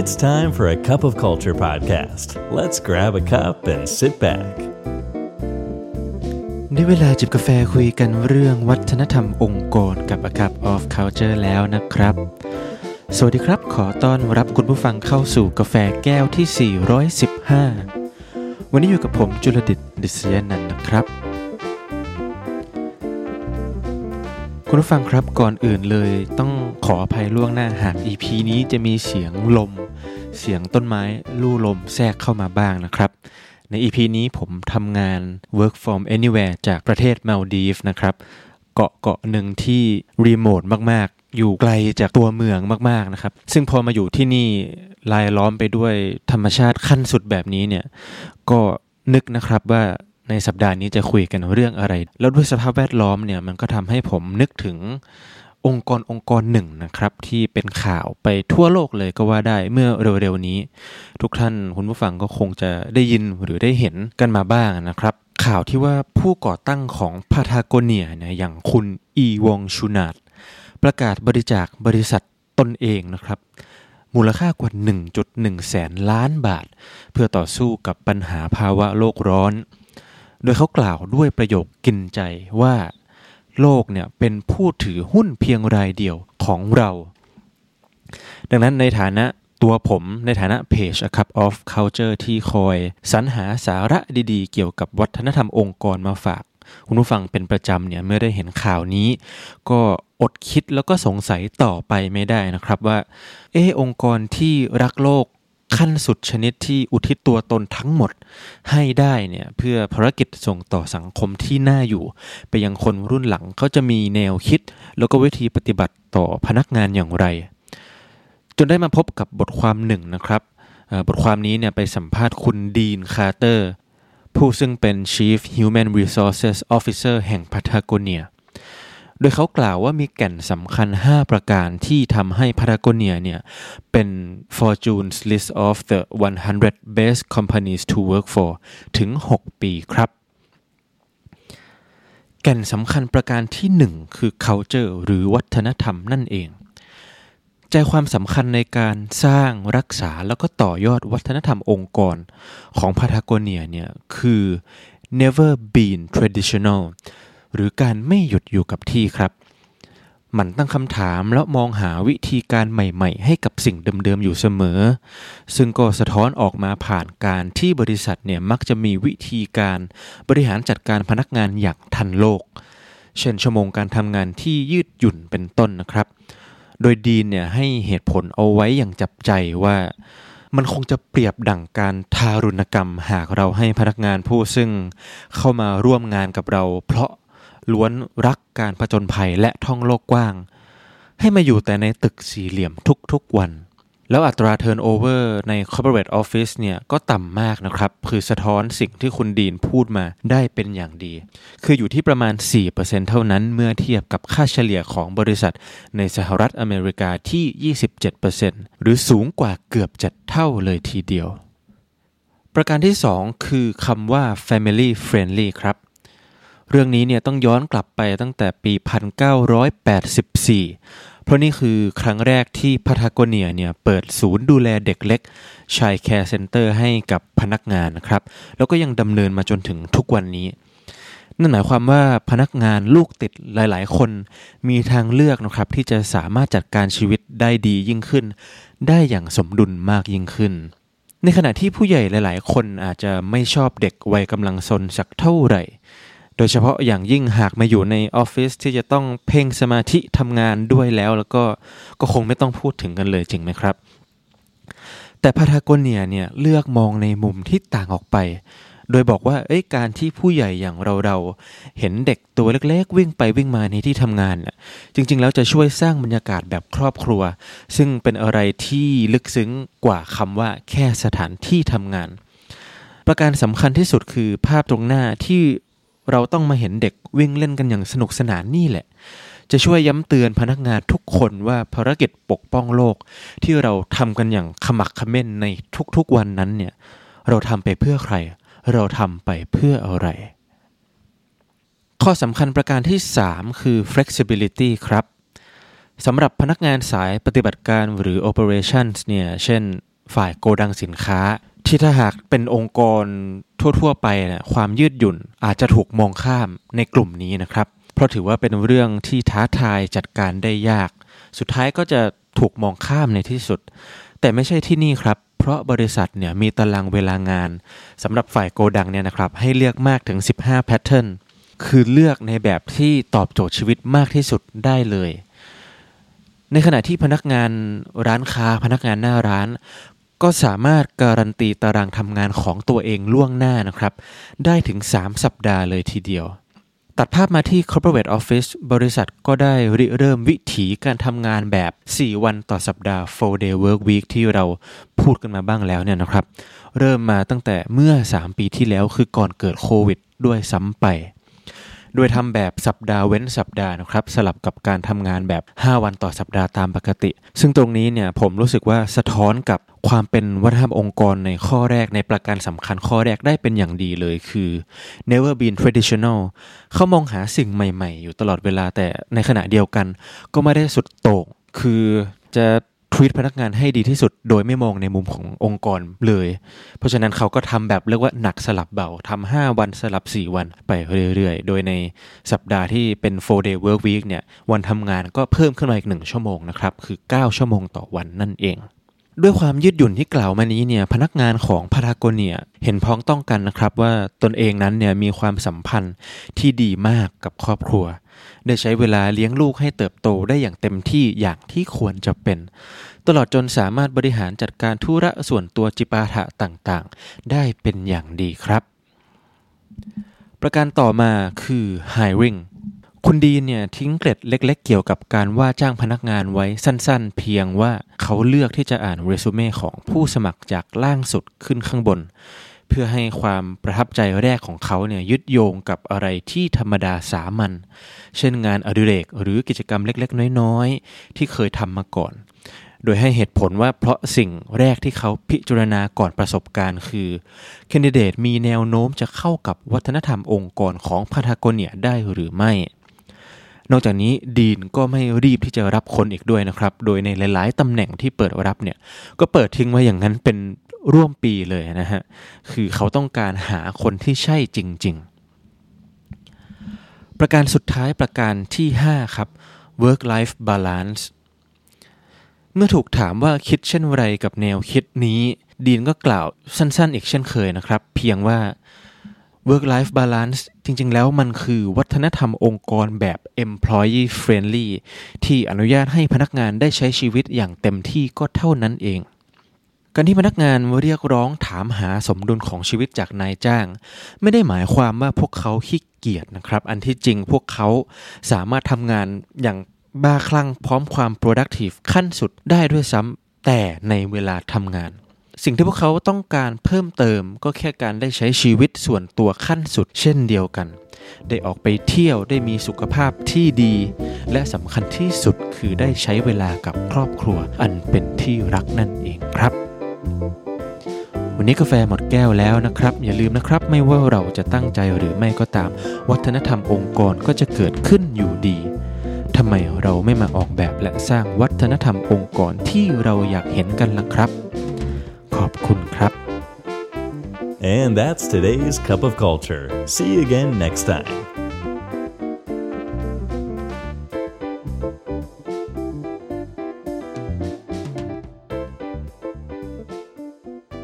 It's time for a cup of culture podcast. Let's grab a cup and sit back. ได้เวลาจิบกาแฟคุยกันเรื่องวัฒนธรรมองค์กรกับ A Cup of Culture แล้วนะครับ สวัสดีครับ ขอต้อนรับคุณผู้ฟังเข้าสู่กาแฟแก้วที่ 415 วันนี้อยู่กับผมจุลดิตดิษยนันนะครับ คุณผู้ฟังครับก่อนอื่นเลยต้องขออภัยล่วงหน้าหาก EP นี้จะมีเสียงลม เสียงต้นไม้ลู่ลมแทรกเข้ามาบ้างนะครับ ใน EP นี้ผมทำงาน work from anywhere จากประเทศมาลดีฟนะครับ เกาะเกาะหนึ่งที่รีโมทมากๆ อยู่ไกลจากตัวเมืองมากๆนะครับ ซึ่งพอมาอยู่ที่นี่ลายล้อมไปด้วยธรรมชาติขั้นสุดแบบนี้เนี่ยก็นึกนะครับว่า ในสัปดาห์นี้จะคุยกันเรื่องอะไร แล้วด้วยสภาพแวดล้อมเนี่ยมันก็ทำให้ผมนึกถึงองค์กรองค์กรหนึ่งนะครับ ที่เป็นข่าวไปทั่วโลกเลยก็ว่าได้เมื่อเร็วๆนี้ ทุกท่านคุณผู้ฟังก็คงจะได้ยินหรือได้เห็นกันมาบ้างนะครับ ข่าวที่ว่าผู้ก่อตั้งของพาทาโกเนียเนี่ยอย่างคุณอีวองชูนาดประกาศบริจาคบริษัทตนเองนะครับ มูลค่ากว่า 1.1 แสนล้านบาท เพื่อต่อสู้กับปัญหาภาวะโลกร้อน โดยเขากล่าวด้วยประโยคกินใจว่า โลกเนี่ยเป็นผู้ถือหุ้นเพียงรายเดียวของเรา ดังนั้นในฐานะตัวผมในฐานะเพจ A Cup of Culture ที่คอยสรรหาสาระดีๆ เกี่ยวกับวัฒนธรรมองค์กรมาฝาก คุณผู้ฟังเป็นประจำเนี่ยเมื่อได้เห็นข่าวนี้ ก็อดคิดแล้วก็สงสัยต่อไปไม่ได้นะครับว่า เออองค์กรที่รักโลก ขั้นสุดชนิดที่อุทิศตัวตนทั้งหมดให้ได้เนี่ยเพื่อภารกิจส่งต่อสังคมที่น่าอยู่ ไปยังคนรุ่นหลังเขาจะมีแนวคิด แล้วก็วิธีปฏิบัติต่อพนักงานอย่างไร จนได้มาพบกับบทความหนึ่งนะครับบทความนี้เนี่ยไปสัมภาษณ์คุณดีนคาร์เตอร์ ผู้ซึ่งเป็น Chief Human Resources Officer แห่งพาทากเนีย โดยเขากล่าวว่ามีแก่นสำคัญ 5 ประการที่ทำให้พาทากเนียเนี่ย เป็น Fortune's list of the 100 best companies to work for ถึง 6 ปีครับ แก่นสำคัญประการที่ 1 คือ culture หรือวัฒนธรรมนั่นเอง ใจความสำคัญในการสร้างรักษาแล้วก็ต่อยอดวัฒนธรรมองค์กรของพาทากเนียเนี่ย คือ never been traditional หรือการไม่หยุดอยู่กับที่ครับ มันตั้งคำถามแล้วมองหาวิธีการใหม่ ๆ ให้กับสิ่งเดิมๆอยู่เสมอ ซึ่งก็สะท้อนออกมาผ่านการที่บริษัทเนี่ยมักจะมีวิธีการบริหารจัดการพนักงานอย่างทันโลก เช่นชั่วโมงการทำงานที่ยืดหยุ่นเป็นต้นนะครับ โดยดีนเนี่ยให้เหตุผลเอาไว้อย่างจับใจว่ามันคงจะเปรียบดั่งการทารุณกรรมหากเราให้พนักงานผู้ซึ่งเข้ามาร่วมงานกับเรา เพราะ ล้วนรักการผจญภัยและท่องโลกกว้าง ให้มาอยู่แต่ในตึกสี่เหลี่ยมทุกๆวัน แล้วอัตรา turnover ใน corporate office เนี่ยก็ต่ำมากนะครับ คือสะท้อนสิ่งที่คุณดีนพูดมาได้เป็นอย่างดี คืออยู่ที่ประมาณ 4%เท่านั้นเมื่อเทียบกับค่าเฉลี่ยของบริษัทในสหรัฐอเมริกาที่ 27%หรือสูงกว่าเกือบจะเท่าเลยทีเดียวประการที่ 2 คือคำว่า family friendly ครับ เรื่องนี้เนี่ยต้องย้อนกลับไปตั้งแต่ปี 1984 เพราะนี่คือครั้งแรกที่พาทากเนียเนี่ยเปิดศูนย์ดูแลเด็กเล็ก child care center ให้กับพนักงานนะครับ แล้วก็ยังดำเนินมาจนถึงทุกวันนี้ นั่นหมายความว่าพนักงานลูกติดหลาย ๆ คนมีทางเลือกนะครับที่จะสามารถจัดการชีวิตได้ดียิ่งขึ้น ได้อย่างสมดุลมากยิ่งขึ้นในขณะที่ผู้ใหญ่หลาย ๆ คนอาจจะไม่ชอบเด็กวัยกำลังซนสักเท่าไหร่ โดยเฉพาะอย่างยิ่งหากมาอยู่ในออฟฟิศที่จะต้องเพ่งสมาธิทำงานด้วยแล้ว แล้วก็ก็คงไม่ต้องพูดถึงกันเลยจริงไหมครับ แต่พาทาโกเนียเนี่ยเลือกมองในมุมที่ต่างออกไป โดยบอกว่าการที่ผู้ใหญ่อย่างเราเราเห็นเด็กตัวเล็กๆ วิ่งไปวิ่งมาในที่ทำงานน่ะจริงๆ แล้วจะช่วยสร้างบรรยากาศแบบครอบครัว ซึ่งเป็นอะไรที่ลึกซึ้งกว่าคำว่าแค่สถานที่ทำงานประการสำคัญที่สุดคือภาพตรงหน้าที่ เราต้องมาเห็นเด็กวิ่งเล่นกันอย่างสนุกสนานนี่แหละ จะช่วยย้ำเตือนพนักงานทุกคนว่าภารกิจปกป้องโลก ที่เราทำกันอย่างขมักเขม้นในทุกๆวันนั้นเนี่ย เราทำไปเพื่อใคร เราทำไปเพื่ออะไร ข้อสำคัญประการที่ 3 คือ flexibility ครับสำหรับพนักงานสายปฏิบัติการหรือ operations เนี่ย เช่น ฝ่ายโกดังสินค้า ที่ถ้าหากเป็นองค์กรทั่ว ๆ ไปนะความยืดหยุ่นอาจจะถูกมองข้ามในกลุ่มนี้นะครับ เพราะถือว่าเป็นเรื่องที่ท้าทายจัดการได้ยาก สุดท้ายก็จะถูกมองข้ามในที่สุด แต่ไม่ใช่ที่นี่ครับ เพราะบริษัทเนี่ยมีตารางเวลางานสำหรับฝ่ายโกดังเนี่ยนะครับ ให้เลือกมากถึง 15แพทเทิร์นคือเลือกในแบบที่ตอบโจทย์ชีวิตมากที่สุดได้เลย ในขณะที่พนักงานร้านค้าพนักงานหน้าร้าน ก็สามารถการันตีตารางทำงานของตัวเองล่วงหน้านะครับ ได้ถึง 3 สัปดาห์เลยทีเดียว ตัดภาพมาที่ corporate office บริษัทก็ได้ริเริ่มวิถีการทำงานแบบ 4 วันต่อสัปดาห์ 4 day work week ที่เราพูดกันมาบ้างแล้วเนี่ยนะครับ เริ่มมาตั้งแต่เมื่อ 3 ปีที่แล้วคือก่อนเกิดโควิด ด้วยซ้ำไปโดยทำแบบสัปดาห์เว้นสัปดาห์นะครับสลับกับการทำงานแบบ 5 วันต่อสัปดาห์ตามปกติ ซึ่งตรงนี้เนี่ยผมรู้สึกว่าสะท้อนกับ ความเป็นวัฒนธรรมองค์กรในข้อแรกในประการสำคัญข้อแรกได้เป็นอย่างดีเลยคือ never been traditional เขามองหาสิ่งใหม่ๆ อยู่ตลอดเวลาแต่ในขณะเดียวกัน ก็ไม่ได้สุดโต่งคือจะทวีตพนักงานให้ดีที่สุดโดยไม่มองในมุมขององค์กรเลย เพราะฉะนั้นเขาก็ทำแบบเรียกว่าหนักสลับเบาทำ5วันสลับ 4 วันไปเรื่อยๆ โดยในสัปดาห์ที่เป็น 4 day work week เนี่ยวันทำงานก็เพิ่มขึ้นมาอีก 1 ชั่วโมงนะครับ คือ 9 ชั่วโมงต่อวันนั่นเอง ด้วยความยืดหยุ่นที่กล่าวมานี้เนี่ยพนักงานของพารากเนียเห็นพ้องต้องกันนะครับว่าตนเองนั้นเนี่ยมีความสัมพันธ์ที่ดีมากกับครอบครัว ได้ใช้เวลาเลี้ยงลูกให้เติบโตได้อย่างเต็มที่อย่างที่ควรจะเป็น ตลอดจนสามารถบริหารจัดการธุระส่วนตัวจิปาถะต่างๆ ได้เป็นอย่างดีครับ ประการต่อมาคือ hiring คุณดีเนี่ยทิ้งเกร็ดเล็ก ๆ เกี่ยวกับการว่าจ้างพนักงานไว้สั้นๆ เพียงว่าเขาเลือกที่จะอ่านเรซูเม่ของผู้สมัครจากล่างสุดขึ้นข้างบน เพื่อให้ความประทับใจแรกของเขาเนี่ยยึดโยงกับอะไรที่ธรรมดาสามัญเช่นงานอดิเรกหรือกิจกรรมเล็ก ๆ น้อยๆ ที่เคยทำมาก่อน โดยให้เหตุผลว่าเพราะสิ่งแรกที่เขาพิจารณาก่อนประสบการณ์คือแคนดิเดตมีแนวโน้มจะเข้ากับวัฒนธรรมองค์กรของพาทาโกเนียได้หรือไม่ นอกจากนี้ดีนก็ไม่รีบที่จะรับคนอีกด้วยนะครับ โดยในหลาย ๆตำแหน่งที่เปิดรับเนี่ยก็เปิดทิ้งไว้อย่างนั้นเป็นร่วมปีเลยนะฮะ คือเขาต้องการหาคนที่ใช่จริง ๆ ประการสุดท้ายประการที่ 5 ครับ work life balance เมื่อถูกถามว่าคิดเช่นไรกับแนวคิดนี้ ดีนก็กล่าวสั้น ๆ อีกเช่นเคยนะครับ เพียงว่า work life balance จริง ๆ แล้วมันคือวัฒนธรรมองค์กรแบบ employee friendly ที่อนุญาตให้พนักงานได้ใช้ชีวิตอย่างเต็มที่ก็เท่านั้นเอง การที่พนักงานเรียกร้องถามหาสมดุลของชีวิตจากนายจ้าง ไม่ได้หมายความว่าพวกเขาขี้เกียจนะครับ อันที่จริงพวกเขาสามารถทำงานอย่างบ้าคลั่งพร้อมความ productive ขั้นสุดได้ด้วยซ้ำแต่ในเวลาทำงาน สิ่งที่พวกเขาต้องการเพิ่มเติมก็แค่การได้ใช้ชีวิตส่วนตัวขั้นสุดเช่นเดียวกัน ได้ออกไปเที่ยวได้มีสุขภาพที่ดี และสำคัญที่สุดคือได้ใช้เวลากับครอบครัวอันเป็นที่รักนั่นเองครับ วันนี้กาแฟหมดแก้วแล้วนะครับ อย่าลืมนะครับ ไม่ว่าเราจะตั้งใจหรือไม่ก็ตาม วัฒนธรรมองค์กรก็จะเกิดขึ้นอยู่ดีทำไมเราไม่มาออกแบบและสร้างวัฒนธรรมองค์กรที่เราอยากเห็นกันล่ะครับ ขอบคุณครับ And that's today's Cup of Culture. See you again next time.